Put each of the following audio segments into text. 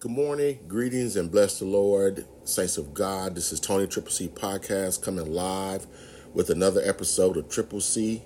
Good morning, greetings, and bless the Lord, saints of God. This is Tony Triple C Podcast coming live with another episode of Triple C.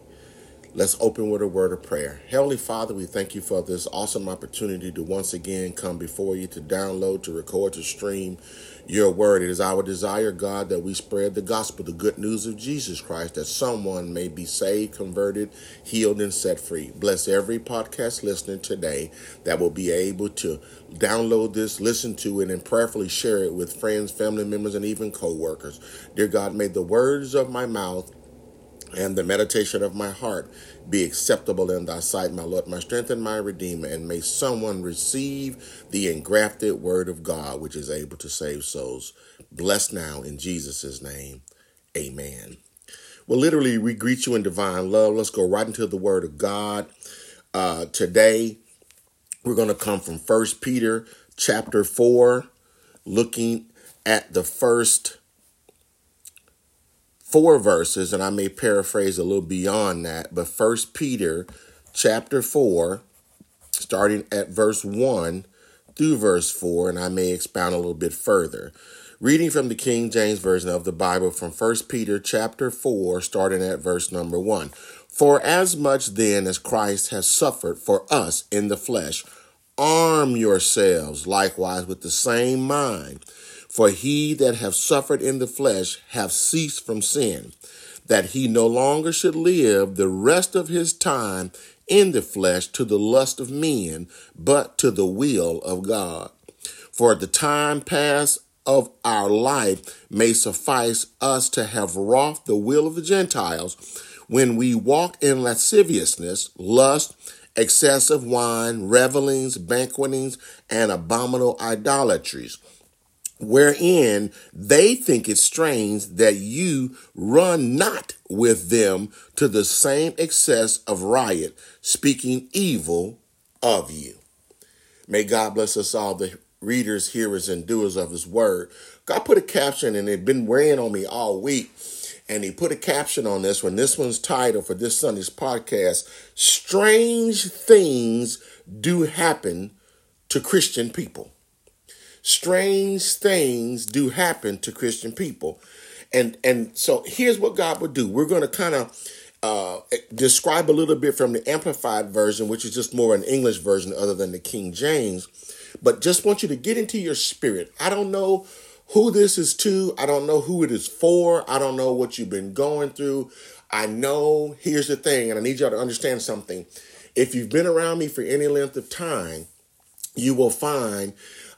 Let's open with a word of prayer. Heavenly Father, we thank you for this awesome opportunity to once again come before you to download, to record, to stream your word. It is our desire, God, that we spread the gospel, the good news of Jesus Christ, that someone may be saved, converted, healed, and set free. Bless every podcast listener today that will be able to download this, listen to it, and prayerfully share it with friends, family members, and even co workers. Dear God, may the words of my mouth and the meditation of my heart be acceptable in thy sight, my Lord, my strength and my redeemer. And may someone receive the engrafted word of God, which is able to save souls. Bless now in Jesus' name. Amen. Well, literally, we greet you in divine love. Let's go right into the word of God. Uh, today, we're going to come from First Peter chapter 4, looking at the first four verses, and I may paraphrase a little beyond that, but First Peter chapter 4, starting at verse 1 through verse 4, and I may expound a little bit further. Reading from the King James Version of the Bible from First Peter chapter 4, starting at verse number 1. For as much then as Christ has suffered for us in the flesh, arm yourselves likewise with the same mind. For he that have suffered in the flesh have ceased from sin, that he no longer should live the rest of his time in the flesh to the lust of men, but to the will of God. For the time past of our life may suffice us to have wrought the will of the Gentiles when we walk in lasciviousness, lust, excessive wine, revelings, banquetings, and abominable idolatries wherein they think it strange that you run not with them to the same excess of riot, speaking evil of you. May God bless us all, the readers, hearers, and doers of his word. God put a caption, and it's been weighing on me all week. And he put a caption on this one. This one's title for this Sunday's podcast Strange Things Do Happen to Christian People strange things do happen to Christian people. And and so here's what God would do. We're going to kind of uh, describe a little bit from the amplified version, which is just more an English version other than the King James. But just want you to get into your spirit. I don't know who this is to. I don't know who it is for. I don't know what you've been going through. I know, here's the thing, and I need y'all to understand something. If you've been around me for any length of time, you will find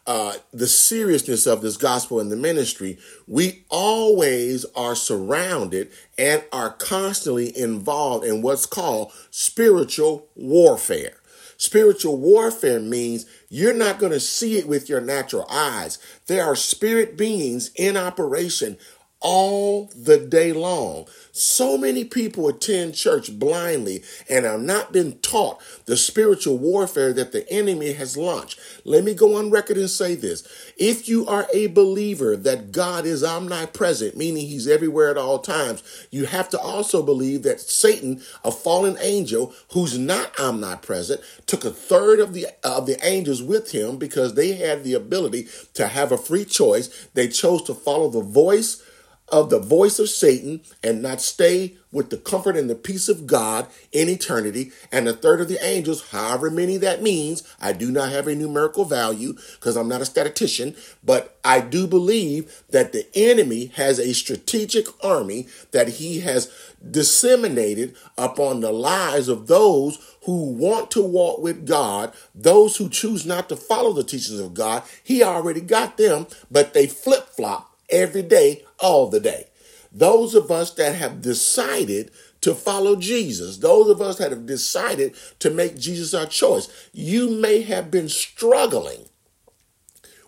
uh, the seriousness of this gospel and the ministry, we always are surrounded and are constantly involved in what's called spiritual warfare. Spiritual warfare means you're not going to see it with your natural eyes. There are spirit beings in operation all the day long. So many people attend church blindly and have not been taught the spiritual warfare that the enemy has launched. Let me go on record and say this. If you are a believer that God is omnipresent, meaning he's everywhere at all times, you have to also believe that Satan, a fallen angel who's not omnipresent, took a third of the uh, of the angels with him because they had the ability to have a free choice. They chose to follow the voice of the voice of Satan and not stay with the comfort and the peace of God in eternity. And a third of the angels, however many that means, I do not have a numerical value because I'm not a statistician, but I do believe that the enemy has a strategic army that he has disseminated upon the lives of those who want to walk with God, those who choose not to follow the teachings of God. He already got them, but they flip flop every day, all the day. Those of us that have decided to follow Jesus, those of us that have decided to make Jesus our choice, you may have been struggling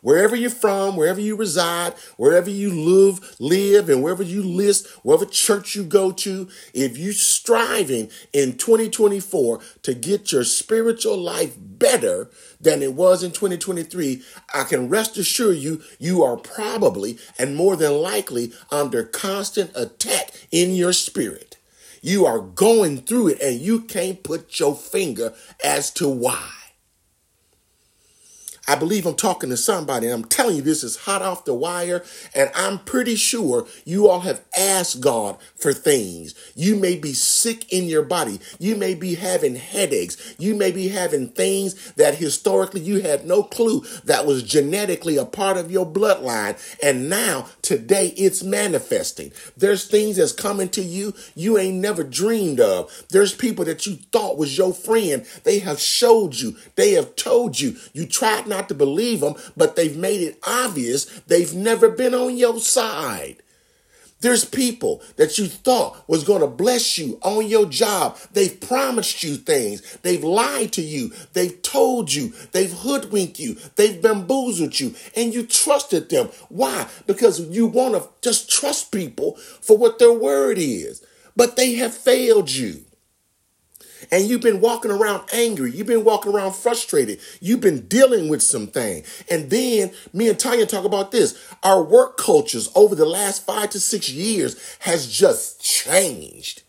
wherever you're from, wherever you reside, wherever you live, live, and wherever you list, wherever church you go to, if you're striving in 2024 to get your spiritual life better than it was in 2023, I can rest assure you, you are probably and more than likely under constant attack in your spirit. You are going through it and you can't put your finger as to why. I believe I'm talking to somebody, I'm telling you this is hot off the wire, and I'm pretty sure you all have asked God for things. You may be sick in your body. You may be having headaches. You may be having things that historically you had no clue that was genetically a part of your bloodline, and now today it's manifesting. There's things that's coming to you you ain't never dreamed of. There's people that you thought was your friend. They have showed you. They have told you. You tried not to believe them, but they've made it obvious they've never been on your side. There's people that you thought was going to bless you on your job. They've promised you things. They've lied to you. They've told you. They've hoodwinked you. They've bamboozled you and you trusted them. Why? Because you want to just trust people for what their word is, but they have failed you and you've been walking around angry, you've been walking around frustrated, you've been dealing with something. And then me and Tanya talk about this. Our work cultures over the last five to six years has just changed.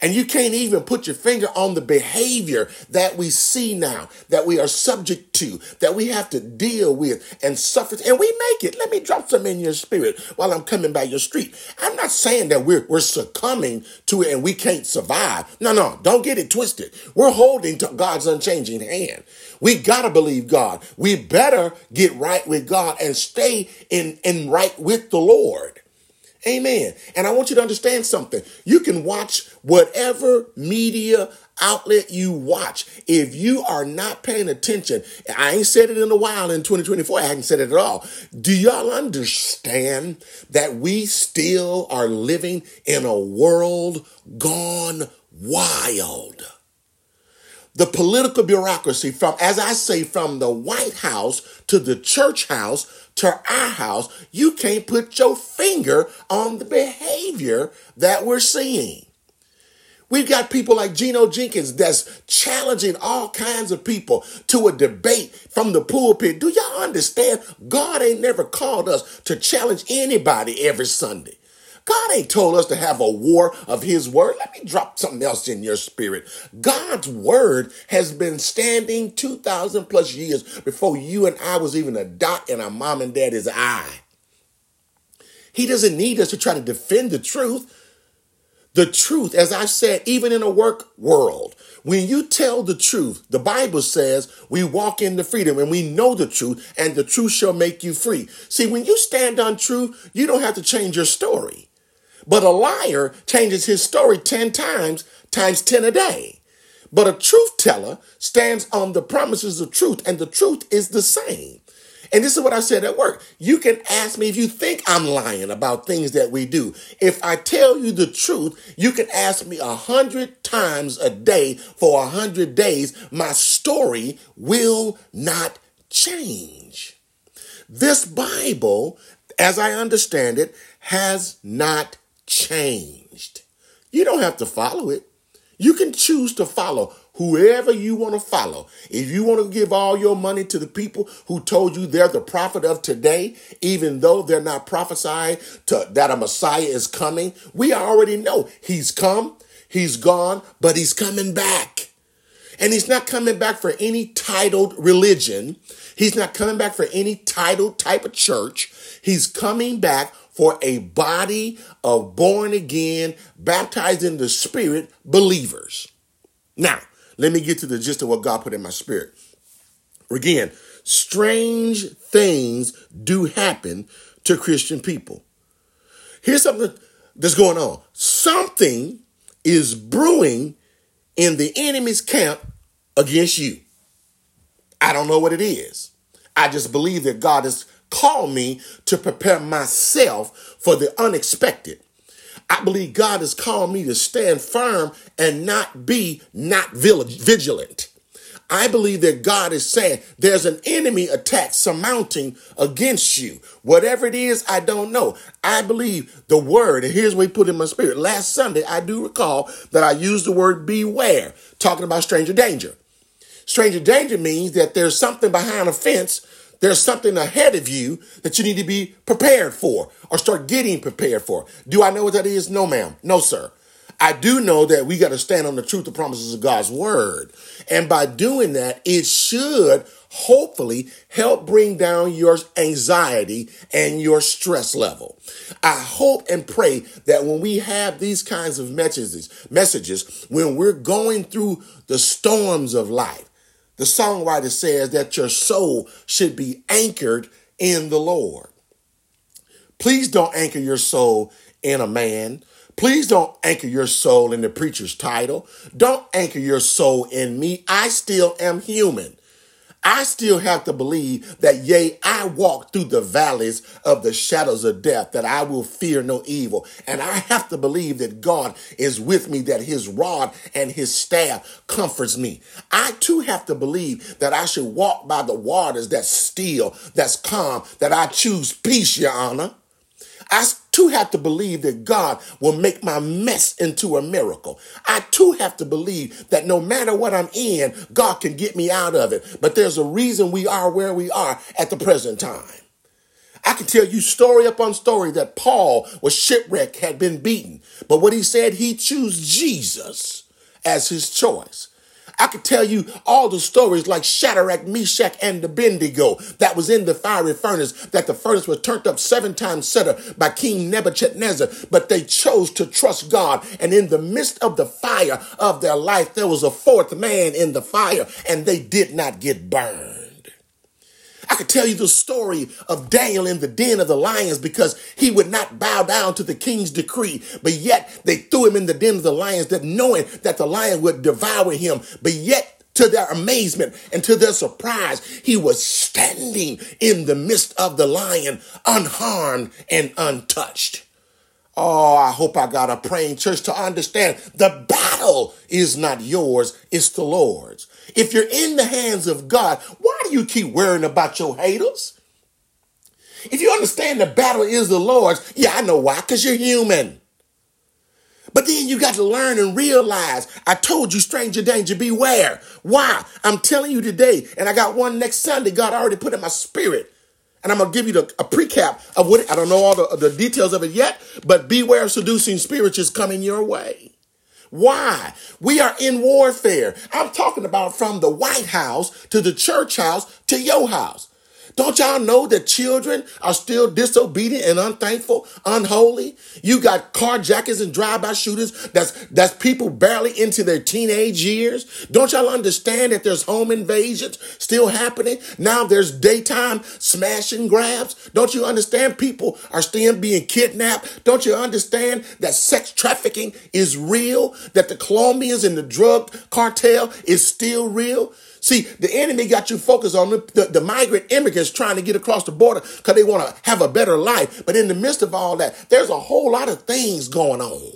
And you can't even put your finger on the behavior that we see now, that we are subject to, that we have to deal with and suffer. And we make it. Let me drop some in your spirit while I'm coming by your street. I'm not saying that we're, we're succumbing to it and we can't survive. No, no, don't get it twisted. We're holding to God's unchanging hand. We gotta believe God. We better get right with God and stay in, in right with the Lord. Amen. And I want you to understand something. You can watch whatever media outlet you watch. If you are not paying attention, I ain't said it in a while in 2024. I haven't said it at all. Do y'all understand that we still are living in a world gone wild? The political bureaucracy from, as I say, from the White House to the church house to our house, you can't put your finger on the behavior that we're seeing. We've got people like Gino Jennings that's challenging all kinds of people to a debate from the pulpit. Do y'all understand? God ain't never called us to challenge anybody every Sunday. God ain't told us to have a war of his word. Let me drop something else in your spirit. God's word has been standing 2,000 plus years before you and I was even a dot in our mom and daddy's eye. He doesn't need us to try to defend the truth. The truth, as I said, even in a work world, when you tell the truth, the Bible says we walk in the freedom and we know the truth, and the truth shall make you free. See, when you stand on truth, you don't have to change your story. But a liar changes his story 10 times, times 10 a day. But a truth teller stands on the promises of truth, and the truth is the same. And this is what I said at work. You can ask me if you think I'm lying about things that we do. If I tell you the truth, you can ask me a hundred times a day for a hundred days. My story will not change. This Bible, as I understand it, has not changed. You don't have to follow it. You can choose to follow whoever you want to follow. If you want to give all your money to the people who told you they're the prophet of today, even though they're not prophesying to, that a Messiah is coming, we already know he's come, he's gone, but he's coming back. And he's not coming back for any titled religion. He's not coming back for any title type of church. He's coming back for a body of born again, baptized in the Spirit believers. Now, let me get to the gist of what God put in my spirit. Again, strange things do happen to Christian people. Here's something that's going on something is brewing in the enemy's camp against you. I don't know what it is. I just believe that God has called me to prepare myself for the unexpected. I believe God has called me to stand firm and not be not vigilant. I believe that God is saying there's an enemy attack surmounting against you. Whatever it is, I don't know. I believe the word, and here's what he put in my spirit. Last Sunday, I do recall that I used the word beware, talking about stranger danger. Stranger danger means that there's something behind a fence there's something ahead of you that you need to be prepared for or start getting prepared for. Do I know what that is? No, ma'am. No, sir. I do know that we got to stand on the truth, the promises of God's word. And by doing that, it should hopefully help bring down your anxiety and your stress level. I hope and pray that when we have these kinds of messages, messages, when we're going through the storms of life, the songwriter says that your soul should be anchored in the Lord. Please don't anchor your soul in a man. Please don't anchor your soul in the preacher's title. Don't anchor your soul in me. I still am human. I still have to believe that, yea, I walk through the valleys of the shadows of death, that I will fear no evil. And I have to believe that God is with me, that his rod and his staff comforts me. I too have to believe that I should walk by the waters that's still, that's calm, that I choose peace, your honor. I too have to believe that God will make my mess into a miracle. I too have to believe that no matter what I'm in, God can get me out of it. But there's a reason we are where we are at the present time. I can tell you story upon story that Paul was shipwrecked, had been beaten. But what he said, he chose Jesus as his choice. I could tell you all the stories like Shadrach, Meshach, and the Abednego that was in the fiery furnace, that the furnace was turned up seven times setter by King Nebuchadnezzar, but they chose to trust God. And in the midst of the fire of their life, there was a fourth man in the fire, and they did not get burned. I could tell you the story of Daniel in the den of the lions because he would not bow down to the king's decree, but yet they threw him in the den of the lions that knowing that the lion would devour him, but yet to their amazement and to their surprise, he was standing in the midst of the lion, unharmed and untouched. Oh, I hope I got a praying church to understand the battle is not yours, it's the Lord's. If you're in the hands of God, why do you keep worrying about your haters? If you understand the battle is the Lord's, yeah, I know why, because you're human. But then you got to learn and realize, I told you, stranger danger, beware. Why? I'm telling you today, and I got one next Sunday, God already put in my spirit. And I'm to give you the, a precap of what, I don't know all the, the details of it yet, but beware seducing spirits is coming your way. Why? We are in warfare. I'm talking about from the White House to the church house to your house. Don't y'all know that children are still disobedient and unthankful, unholy? You got carjackers and drive-by shooters. That's that's people barely into their teenage years. Don't y'all understand that there's home invasions still happening? Now there's daytime smash and grabs. Don't you understand people are still being kidnapped? Don't you understand that sex trafficking is real? That the Colombians and the drug cartel is still real? See, the enemy got you focused on the, the, the migrant immigrants trying to get across the border because they want to have a better life. But in the midst of all that, there's a whole lot of things going on.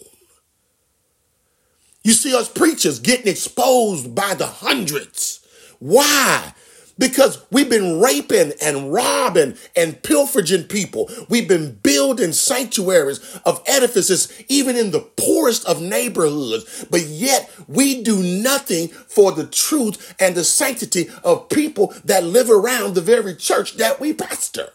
You see us preachers getting exposed by the hundreds. Why? Because we've been raping and robbing and pilfering people. We've been building sanctuaries of edifices, even in the poorest of neighborhoods. But yet we do nothing for the truth and the sanctity of people that live around the very church that we pastor.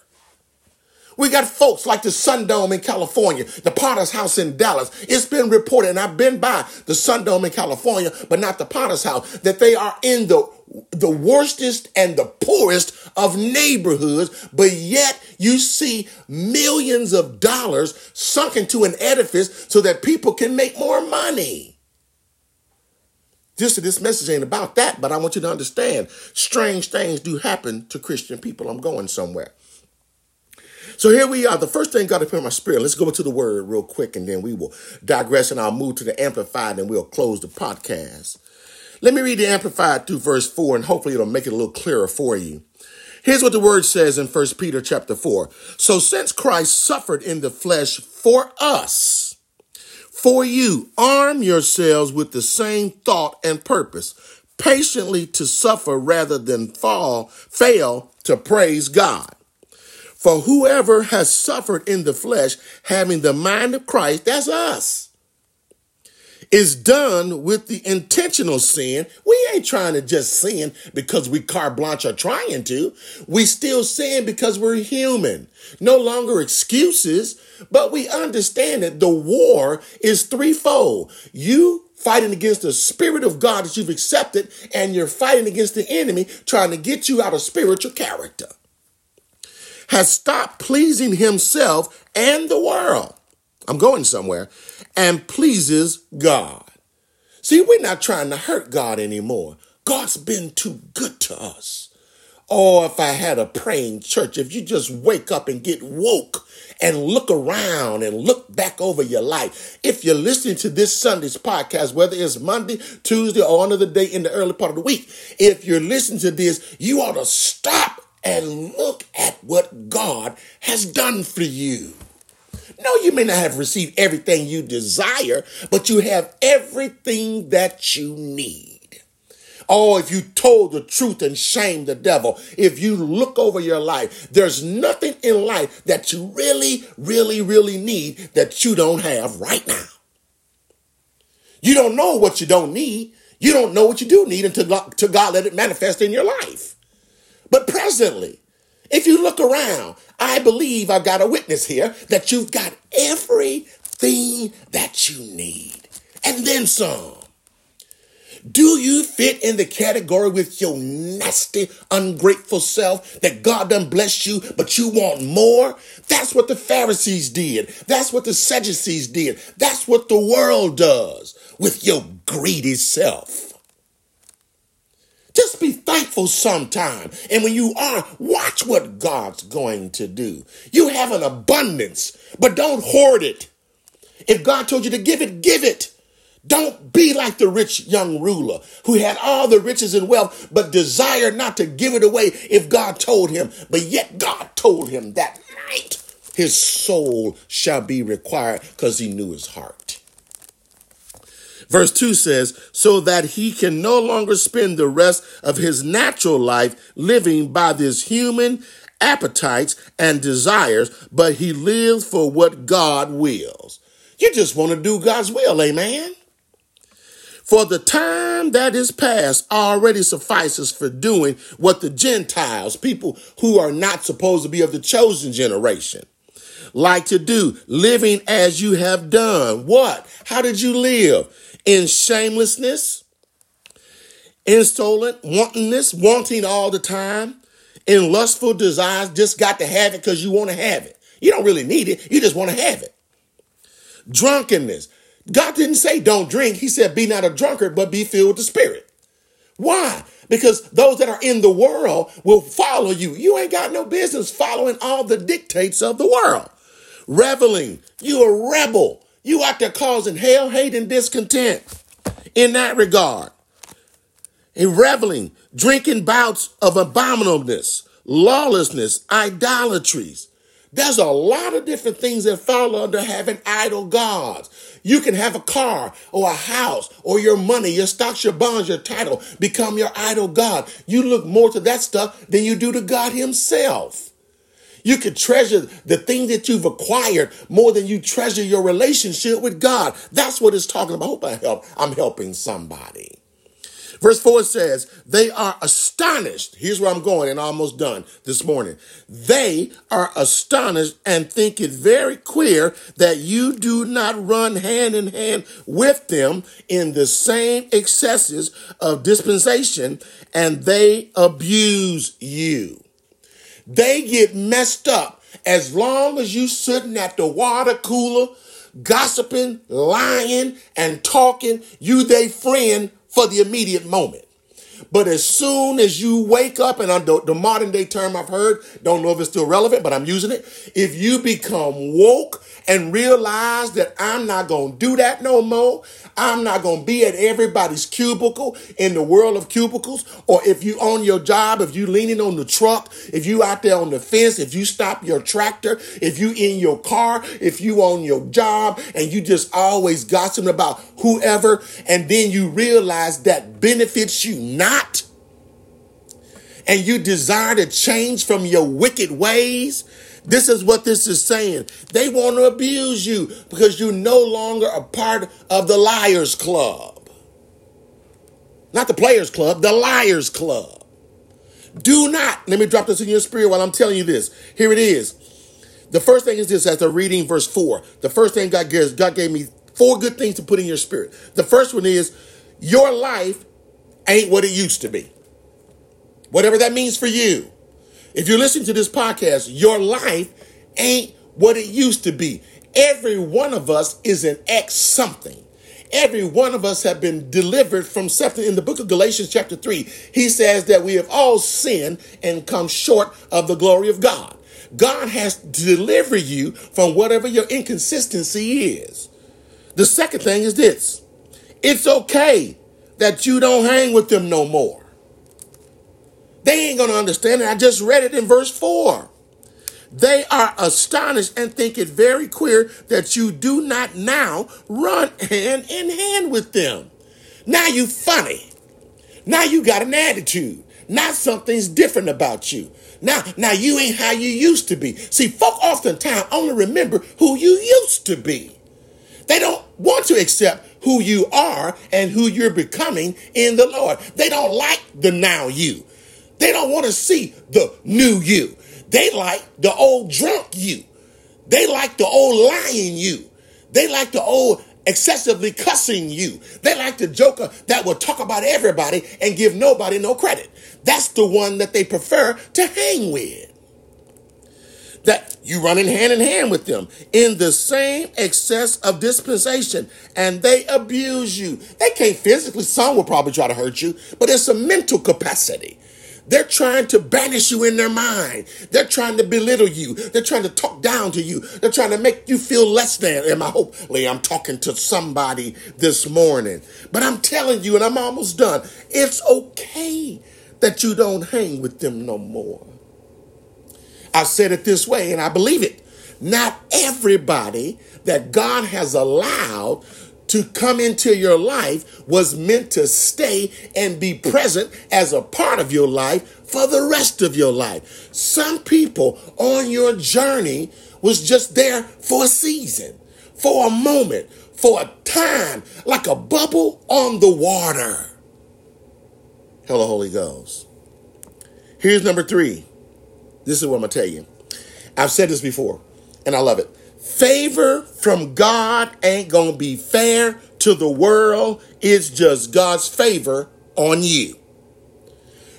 We got folks like the Sun Dome in California, the Potter's House in Dallas. It's been reported, and I've been by the Sun Dome in California, but not the Potter's House, that they are in the the worstest and the poorest of neighborhoods, but yet you see millions of dollars sunk into an edifice so that people can make more money. Just this message ain't about that, but I want you to understand strange things do happen to Christian people. I'm going somewhere. So here we are. The first thing God to put in my spirit. Let's go into the word real quick and then we will digress and I'll move to the amplified and we'll close the podcast. Let me read the amplified through verse four and hopefully it'll make it a little clearer for you. Here's what the word says in First Peter chapter 4. So since Christ suffered in the flesh for us, for you, arm yourselves with the same thought and purpose, patiently to suffer rather than fall, fail to praise God. For whoever has suffered in the flesh, having the mind of Christ, that's us, is done with the intentional sin. We ain't trying to just sin because we carte blanche are trying to. We still sin because we're human. No longer excuses, but we understand that the war is threefold. You fighting against the spirit of God that you've accepted, and you're fighting against the enemy trying to get you out of spiritual character. Has stopped pleasing himself and the world. I'm going somewhere, and pleases God. See, we're not trying to hurt God anymore. God's been too good to us. Oh, if I had a praying church, if you just wake up and get woke and look around and look back over your life. If you're listening to this Sunday's podcast, whether it's Monday, Tuesday, or another day in the early part of the week, if you're listening to this, you ought to stop and look at what God has done for you. No, you may not have received everything you desire, but you have everything that you need. Oh, if you told the truth and shamed the devil, if you look over your life, there's nothing in life that you really, really, really need that you don't have right now. You don't know what you don't need. You don't know what you do need until God, until God let it manifest in your life. But presently, if you look around, I believe I've got a witness here that you've got everything that you need and then some. Do you fit in the category with your nasty, ungrateful self that God done blessed you, but you want more? That's what the Pharisees did. That's what the Sadducees did. That's what the world does with your greedy self. Just be thankful sometime. And when you are, watch what God's going to do. You have an abundance, but don't hoard it. If God told you to give it, give it. Don't be like the rich young ruler who had all the riches and wealth, but desired not to give it away if God told him. But yet God told him that night his soul shall be required because he knew his heart. Verse 2 says, so that he can no longer spend the rest of his natural life living by this human appetites and desires, but he lives for what God wills. You just want to do God's will, amen? For the time that is past already suffices for doing what the Gentiles, people who are not supposed to be of the chosen generation, like to do, living as you have done. What? How did you live? In shamelessness, insolent, wantonness, wanting all the time, in lustful desires, just got to have it because you want to have it. You don't really need it, you just want to have it. Drunkenness, God didn't say don't drink. He said be not a drunkard, but be filled with the Spirit. Why? Because those that are in the world will follow you. You ain't got no business following all the dictates of the world. Reveling, you a rebel. You out there causing hell, hate, and discontent in that regard. In reveling, drinking bouts of abominableness, lawlessness, idolatries. There's a lot of different things that fall under having idol gods. You can have a car or a house or your money, your stocks, your bonds, your title become your idol God. You look more to that stuff than you do to God Himself. You could treasure the thing that you've acquired more than you treasure your relationship with God. That's what it's talking about. I hope I help. I'm helping somebody. Verse 4 says, They are astonished. Here's where I'm going and almost done this morning. They are astonished and think it very queer that you do not run hand in hand with them in the same excesses of dispensation and they abuse you. They get messed up as long as you sitting at the water cooler gossiping, lying, and talking, you they friend for the immediate moment. But as soon as you wake up, and the, the modern day term I've heard, don't know if it's still relevant, but I'm using it. If you become woke and realize that I'm not going to do that no more, I'm not going to be at everybody's cubicle in the world of cubicles. Or if you on your job, if you leaning on the truck, if you out there on the fence, if you stop your tractor, if you in your car, if you on your job and you just always gossiping about whoever, and then you realize that benefits you not, and you desire to change from your wicked ways, this is what this is saying. They want to abuse you because you're no longer a part of the liars club. Not the players club, the liars club. Do not, let me drop this in your spirit while I'm telling you this. Here it is. The first thing is this as the reading verse 4. The first thing God, gives, God gave me Four good things to put in your spirit. The first one is your life ain't what it used to be. Whatever that means for you. If you're listening to this podcast, your life ain't what it used to be. Every one of us is an ex something. Every one of us have been delivered from something. In the book of Galatians, chapter 3, he says that we have all sinned and come short of the glory of God. God has to deliver you from whatever your inconsistency is. The second thing is this it's okay that you don't hang with them no more. They ain't going to understand it. I just read it in verse 4. They are astonished and think it very queer that you do not now run hand in hand with them. Now you funny. Now you got an attitude. Now something's different about you. Now, now you ain't how you used to be. See, folk oftentimes only remember who you used to be. They don't want to accept who you are and who you're becoming in the Lord. They don't like the now you. They don't want to see the new you. They like the old drunk you. They like the old lying you. They like the old excessively cussing you. They like the joker that will talk about everybody and give nobody no credit. That's the one that they prefer to hang with. That you running hand in hand with them in the same excess of dispensation and they abuse you. They can't physically, some will probably try to hurt you, but it's a mental capacity. They're trying to banish you in their mind. They're trying to belittle you. They're trying to talk down to you. They're trying to make you feel less than. And I hopefully I'm talking to somebody this morning. But I'm telling you, and I'm almost done, it's okay that you don't hang with them no more. I said it this way, and I believe it. Not everybody that God has allowed to come into your life was meant to stay and be present as a part of your life for the rest of your life. Some people on your journey was just there for a season, for a moment, for a time, like a bubble on the water. Hello, Holy Ghost. Here's number three. This is what I'm going to tell you. I've said this before, and I love it. Favor from God ain't going to be fair to the world. It's just God's favor on you.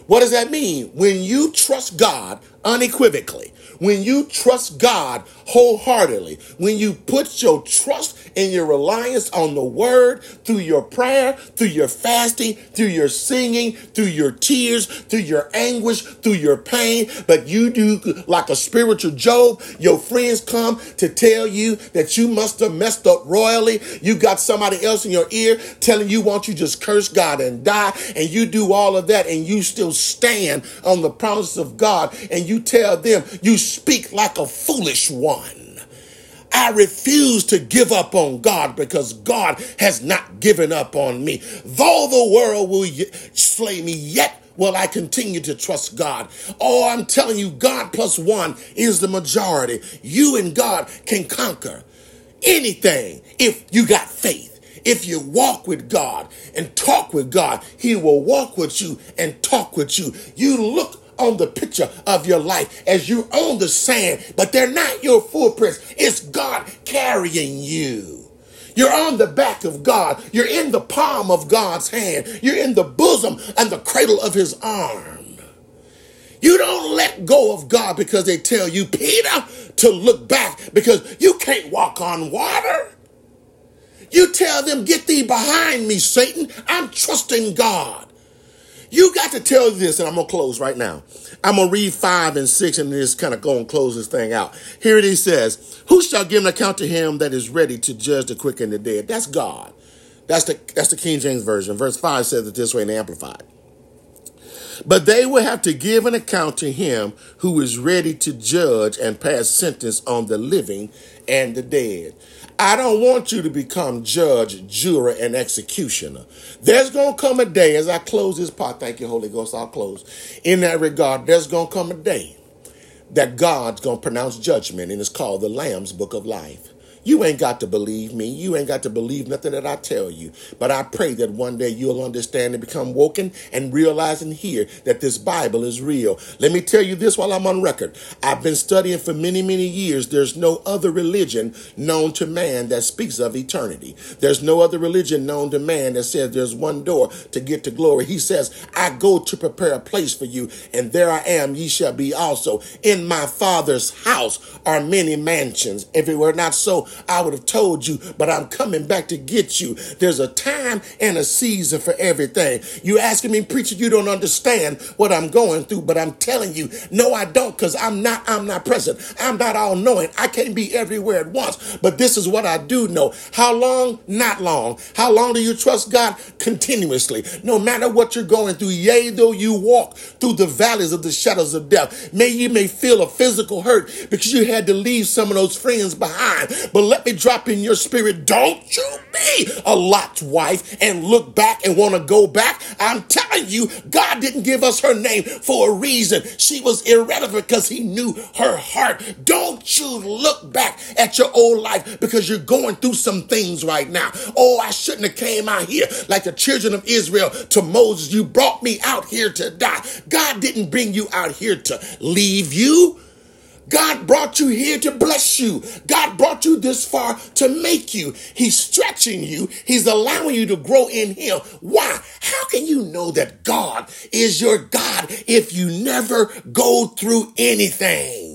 What does that mean? When you trust God unequivocally, when you trust God wholeheartedly, when you put your trust and your reliance on the word through your prayer, through your fasting, through your singing, through your tears, through your anguish, through your pain, but you do like a spiritual Job, your friends come to tell you that you must have messed up royally. You got somebody else in your ear telling you, won't you just curse God and die? And you do all of that and you still stand on the promises of God and you tell them you speak like a foolish one. I refuse to give up on God because God has not given up on me. Though the world will slay me, yet will I continue to trust God. Oh, I'm telling you, God plus one is the majority. You and God can conquer anything if you got faith. If you walk with God and talk with God, He will walk with you and talk with you. You look on the picture of your life as you're on the sand, but they're not your footprints. It's God carrying you. You're on the back of God. You're in the palm of God's hand. You're in the bosom and the cradle of his arm. You don't let go of God because they tell you, Peter, to look back because you can't walk on water. You tell them, get thee behind me, Satan. I'm trusting God. You got to tell this, and I'm going to close right now. I'm going to read five and six and just kind of go and close this thing out. Here it is says, Who shall give an account to him that is ready to judge the quick and the dead? That's God. That's the, that's the King James Version. Verse 5 says it this way in Amplified. But they will have to give an account to him who is ready to judge and pass sentence on the living and the dead. I don't want you to become judge, juror, and executioner. There's going to come a day, as I close this part, thank you, Holy Ghost, I'll close. In that regard, there's going to come a day that God's going to pronounce judgment, and it's called the Lamb's Book of Life. You ain't got to believe me. You ain't got to believe nothing that I tell you. But I pray that one day you'll understand and become woken and realize and hear that this Bible is real. Let me tell you this while I'm on record. I've been studying for many, many years. There's no other religion known to man that speaks of eternity. There's no other religion known to man that says there's one door to get to glory. He says, I go to prepare a place for you, and there I am, ye shall be also. In my Father's house are many mansions. If it were not so, I would have told you, but I'm coming back to get you. There's a time and a season for everything. You asking me, preacher, you don't understand what I'm going through, but I'm telling you, no, I don't, because I'm not, I'm not present. I'm not all knowing. I can't be everywhere at once. But this is what I do know. How long? Not long. How long do you trust God? Continuously. No matter what you're going through, yea, though you walk through the valleys of the shadows of death, may you may feel a physical hurt because you had to leave some of those friends behind. But let me drop in your spirit, don't you be a Lot's wife and look back and want to go back. I'm telling you, God didn't give us her name for a reason. She was irrelevant because he knew her heart. Don't you look back at your old life because you're going through some things right now. Oh, I shouldn't have came out here like the children of Israel to Moses. You brought me out here to die. God didn't bring you out here to leave you. God brought you here to bless you. God brought you this far to make you. He's stretching you. He's allowing you to grow in Him. Why? How can you know that God is your God if you never go through anything?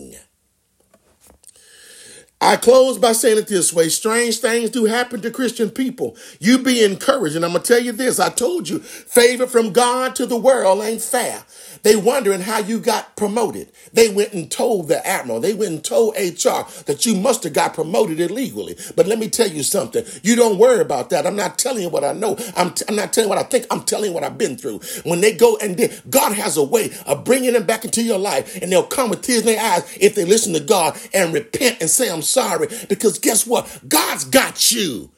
I close by saying it this way. Strange things do happen to Christian people. You be encouraged. And I'm going to tell you this. I told you, favor from God to the world ain't fair. They wondering how you got promoted. They went and told the admiral, they went and told HR that you must have got promoted illegally. But let me tell you something. You don't worry about that. I'm not telling you what I know. I'm, t- I'm not telling you what I think. I'm telling you what I've been through. When they go and they, God has a way of bringing them back into your life and they'll come with tears in their eyes if they listen to God and repent and say, I'm sorry. Because guess what? God's got you.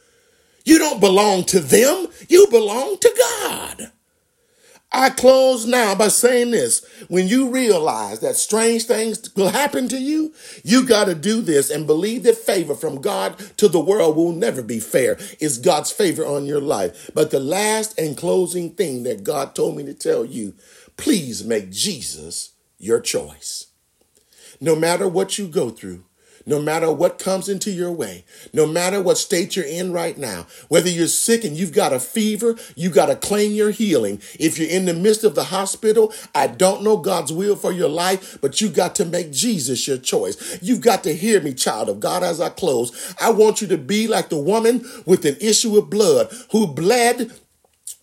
You don't belong to them. You belong to God. I close now by saying this. When you realize that strange things will happen to you, you got to do this and believe that favor from God to the world will never be fair. It's God's favor on your life. But the last and closing thing that God told me to tell you, please make Jesus your choice. No matter what you go through, no matter what comes into your way, no matter what state you're in right now, whether you're sick and you've got a fever, you got to claim your healing. If you're in the midst of the hospital, I don't know God's will for your life, but you got to make Jesus your choice. You've got to hear me, child of God, as I close. I want you to be like the woman with an issue of blood who bled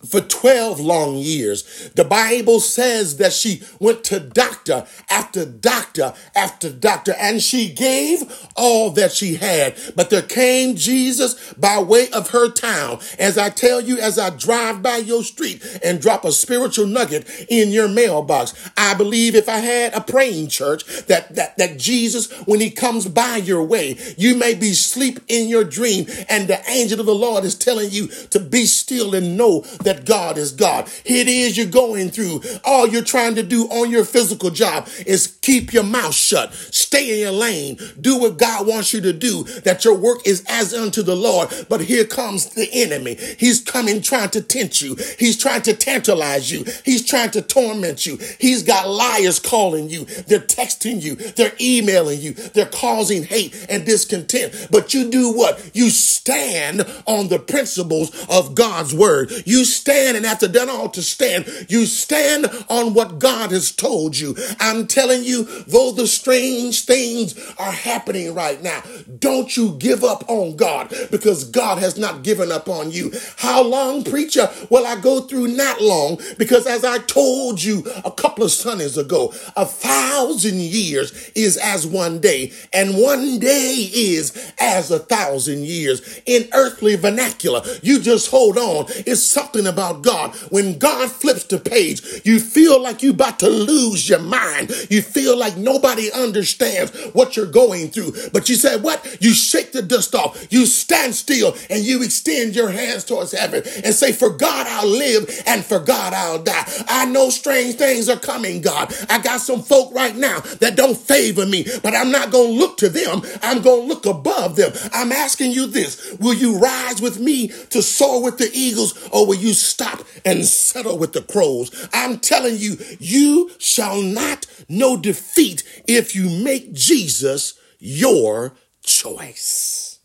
for 12 long years. The Bible says that she went to doctor after doctor after doctor and she gave all that she had. But there came Jesus by way of her town. As I tell you, as I drive by your street and drop a spiritual nugget in your mailbox, I believe if I had a praying church that, that, that Jesus, when he comes by your way, you may be asleep in your dream and the angel of the Lord is telling you to be still and know that that God is God. It is you're going through. All you're trying to do on your physical job is keep your mouth shut. Stay in your lane. Do what God wants you to do. That your work is as unto the Lord. But here comes the enemy. He's coming trying to tempt you. He's trying to tantalize you. He's trying to torment you. He's got liars calling you. They're texting you. They're emailing you. They're causing hate and discontent. But you do what? You stand on the principles of God's word. You stand, and after done all to stand, you stand on what God has told you. I'm telling you, though the strange things are happening right now, don't you give up on God because God has not given up on you. How long, preacher, will I go through? Not long, because as I told you a couple of Sundays ago, a thousand years is as one day, and one day is as a thousand years. In earthly vernacular, you just hold on. It's something about God. When God flips the page, you feel like you about to lose your mind. You feel like nobody understands what you're going through. But you said, what? You shake the dust off. You stand still and you extend your hands towards heaven and say, for God I'll live and for God I'll die. I know strange things are coming, God. I got some folk right now that don't favor me, but I'm not going to look to them. I'm going to look above them. I'm asking you this. Will you rise with me to soar with the eagles or will you stop and settle with the crows? I'm telling you, you shall not know defeat if you make Jesus your choice.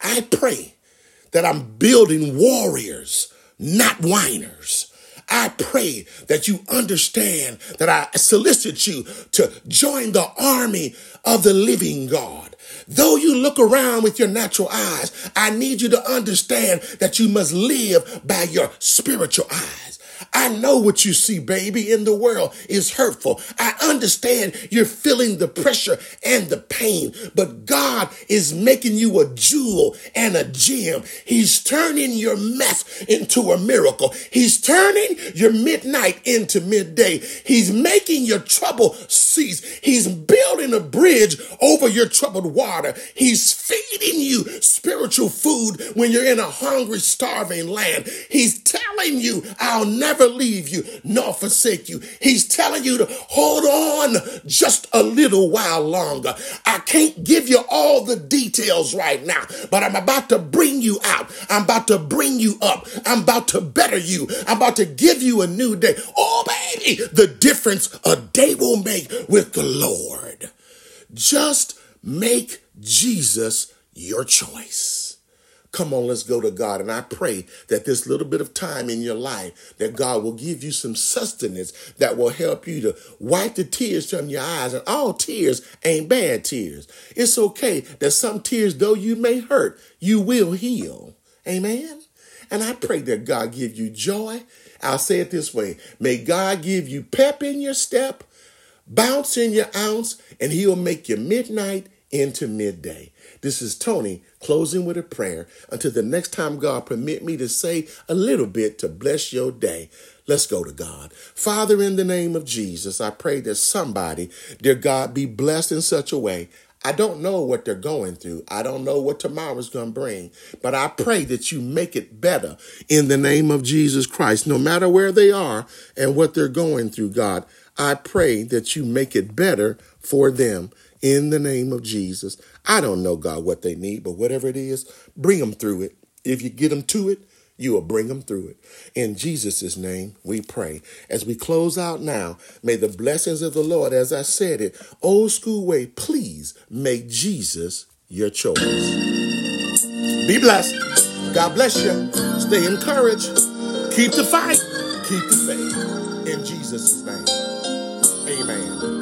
I pray that I'm building warriors, not whiners. I pray that you understand that I solicit you to join the army of the living God. Though you look around with your natural eyes, I need you to understand that you must live by your spiritual eyes. I know what you see, baby, in the world is hurtful. I understand you're feeling the pressure and the pain, but God is making you a jewel and a gem. He's turning your mess into a miracle. He's turning your midnight into midday. He's making your trouble cease. He's building a bridge over your troubled water. He's feeding you spiritual food when you're in a hungry, starving land. He's telling you, I'll never never leave you nor forsake you. He's telling you to hold on just a little while longer. I can't give you all the details right now, but I'm about to bring you out. I'm about to bring you up. I'm about to better you. I'm about to give you a new day. Oh, baby, the difference a day will make with the Lord. Just make Jesus your choice. Come on, let's go to God. And I pray that this little bit of time in your life, that God will give you some sustenance that will help you to wipe the tears from your eyes. And all tears ain't bad tears. It's okay that some tears, though you may hurt, you will heal. Amen. And I pray that God give you joy. I'll say it this way. May God give you pep in your step, bounce in your ounce, and he'll make your midnight into midday. This is Tony closing with a prayer until the next time God permit me to say a little bit to bless your day. Let's go to God. Father, in the name of Jesus, I pray that somebody, dear God, be blessed in such a way. I don't know what they're going through. I don't know what tomorrow's going to bring, but I pray that you make it better in the name of Jesus Christ, no matter where they are and what they're going through, God. I pray that you make it better for them in the name of Jesus. I don't know, God, what they need, but whatever it is, bring them through it. If you get them to it, you will bring them through it. In Jesus' name, we pray. As we close out now, may the blessings of the Lord, as I said it, old school way, please make Jesus your choice. Be blessed. God bless you. Stay encouraged. Keep the fight. Keep the faith. In Jesus' name. Amen.